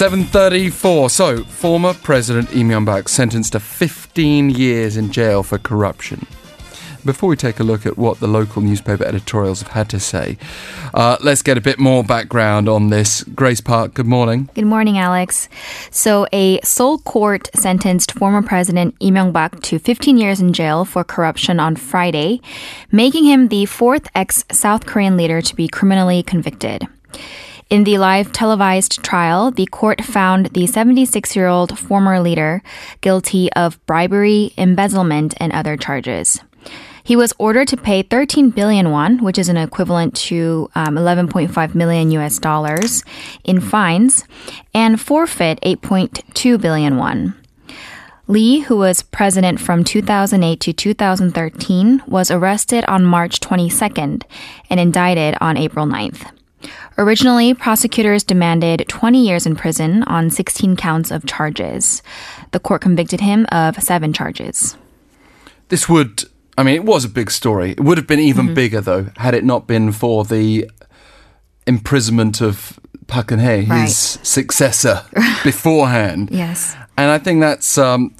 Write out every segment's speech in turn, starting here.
734. So, former President Lee Myung-bak sentenced to 15 years in jail for corruption. Before we take a look at what the local newspaper editorials have had to say, uh, let's get a bit more background on this. Grace Park, good morning. Good morning, Alex. So, a Seoul court sentenced former President Lee Myung-bak to 15 years in jail for corruption on Friday, making him the fourth ex-South Korean leader to be criminally convicted. In the live televised trial, the court found the 76 year old former leader guilty of bribery, embezzlement, and other charges. He was ordered to pay 13 billion won, which is an equivalent to um, 11.5 million US dollars, in fines, and forfeit 8.2 billion won. Lee, who was president from 2008 to 2013, was arrested on March 22nd and indicted on April 9th. Originally, prosecutors demanded 20 years in prison on 16 counts of charges. The court convicted him of seven charges. This would, I mean, it was a big story. It would have been even mm-hmm. bigger, though, had it not been for the imprisonment of Park Geun-hye, Right. his successor, beforehand. Yes. And I think that's um,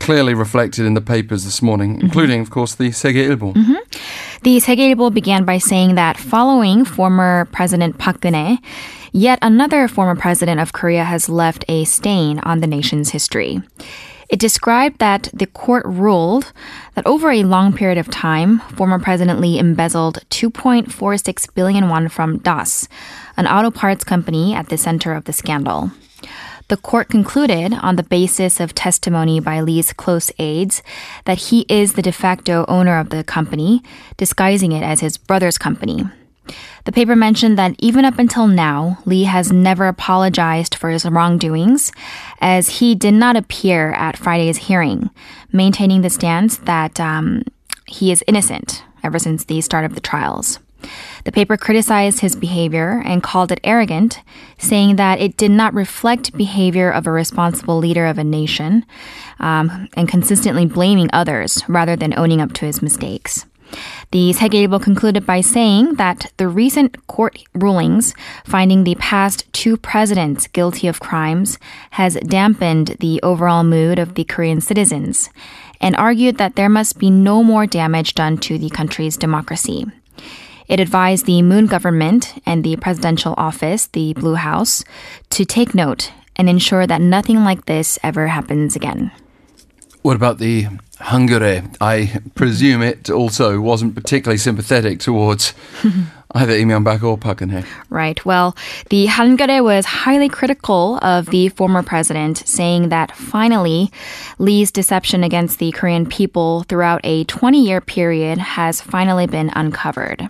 clearly reflected in the papers this morning, mm-hmm. including, of course, the Segye Ilbo. Mm-hmm. The Segye Ilbo began by saying that following former President Park Geun-hye, yet another former president of Korea has left a stain on the nation's history. It described that the court ruled that over a long period of time, former President Lee embezzled 2.46 billion won from DAS, an auto parts company at the center of the scandal. The court concluded, on the basis of testimony by Lee's close aides, that he is the de facto owner of the company, disguising it as his brother's company. The paper mentioned that even up until now, Lee has never apologized for his wrongdoings, as he did not appear at Friday's hearing, maintaining the stance that um, he is innocent ever since the start of the trials. The paper criticized his behavior and called it arrogant, saying that it did not reflect behavior of a responsible leader of a nation, um, and consistently blaming others rather than owning up to his mistakes. The Segye Ilbo concluded by saying that the recent court rulings finding the past two presidents guilty of crimes has dampened the overall mood of the Korean citizens and argued that there must be no more damage done to the country's democracy. It advised the Moon government and the presidential office, the Blue House, to take note and ensure that nothing like this ever happens again. What about the Hankyoreh? I presume it also wasn't particularly sympathetic towards either Lee Myung-bak or Park Geun-hye. Right. Well, the Hankyoreh was highly critical of the former president, saying that finally, Lee's deception against the Korean people throughout a 20 year period has finally been uncovered.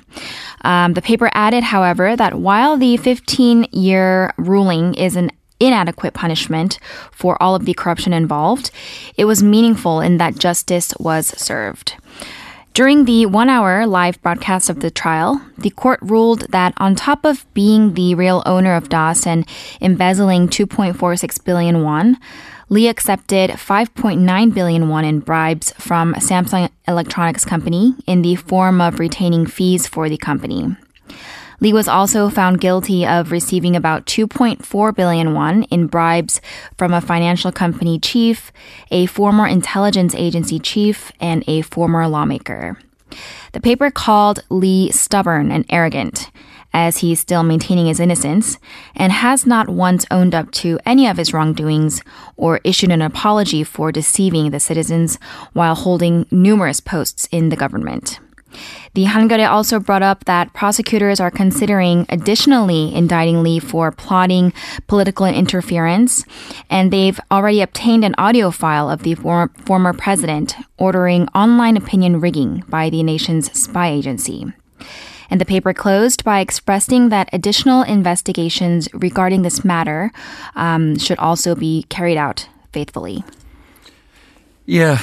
Um, the paper added, however, that while the 15 year ruling is an inadequate punishment for all of the corruption involved, it was meaningful in that justice was served. During the one hour live broadcast of the trial, the court ruled that on top of being the real owner of DAS and embezzling 2.46 billion won, Lee accepted 5.9 billion won in bribes from Samsung Electronics Company in the form of retaining fees for the company. Lee was also found guilty of receiving about 2.4 billion won in bribes from a financial company chief, a former intelligence agency chief, and a former lawmaker. The paper called Lee stubborn and arrogant, as he's still maintaining his innocence and has not once owned up to any of his wrongdoings or issued an apology for deceiving the citizens while holding numerous posts in the government. The Hankyoreh also brought up that prosecutors are considering additionally indicting Lee for plotting political interference, and they've already obtained an audio file of the former, former president ordering online opinion rigging by the nation's spy agency. And the paper closed by expressing that additional investigations regarding this matter um, should also be carried out faithfully. Yeah,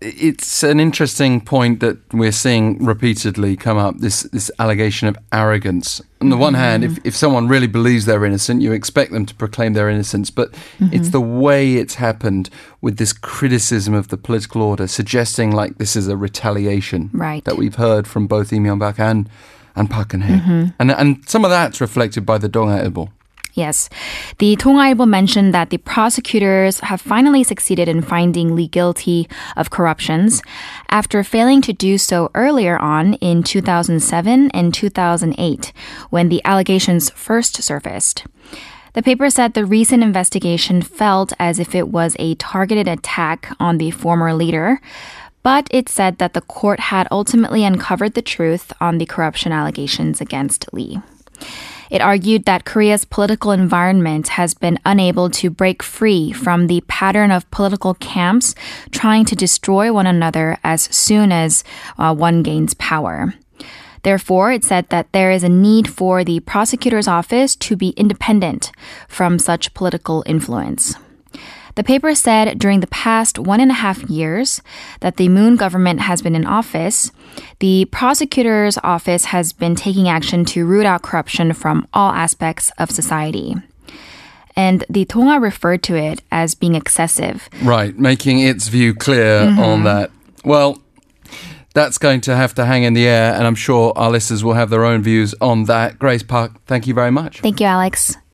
it's an interesting point that we're seeing repeatedly come up this, this allegation of arrogance. On the one hand, if, mm-hmm. if someone really believes they're innocent, you expect them to proclaim their innocence, but mm-hmm. it's the way it's happened with this criticism of the political order, suggesting like this is a retaliation Right. that we've heard from both Lee Myung-bak and, and Park Geun-hye. Mm-hmm. And, and some of that's reflected by the Dong-A Ilbo. Yes. The Dong-A Ilbo mentioned that the prosecutors have finally succeeded in finding Lee guilty of corruptions after failing to do so earlier on in 2007 and 2008 when the allegations first surfaced. The paper said the recent investigation felt as if it was a targeted attack on the former leader, but it said that the court had ultimately uncovered the truth on the corruption allegations against Lee. It argued that Korea's political environment has been unable to break free from the pattern of political camps trying to destroy one another as soon as uh, one gains power. Therefore, it said that there is a need for the prosecutor's office to be independent from such political influence. The paper said during the past one and a half years that the Moon government has been in office, the prosecutor's office has been taking action to root out corruption from all aspects of society. And the Dong-A referred to it as being excessive. Right, making its view clear mm-hmm. on that. Well, that's going to have to hang in the air, and I'm sure our listeners will have their own views on that. Grace Park, thank you very much. Thank you, Alex.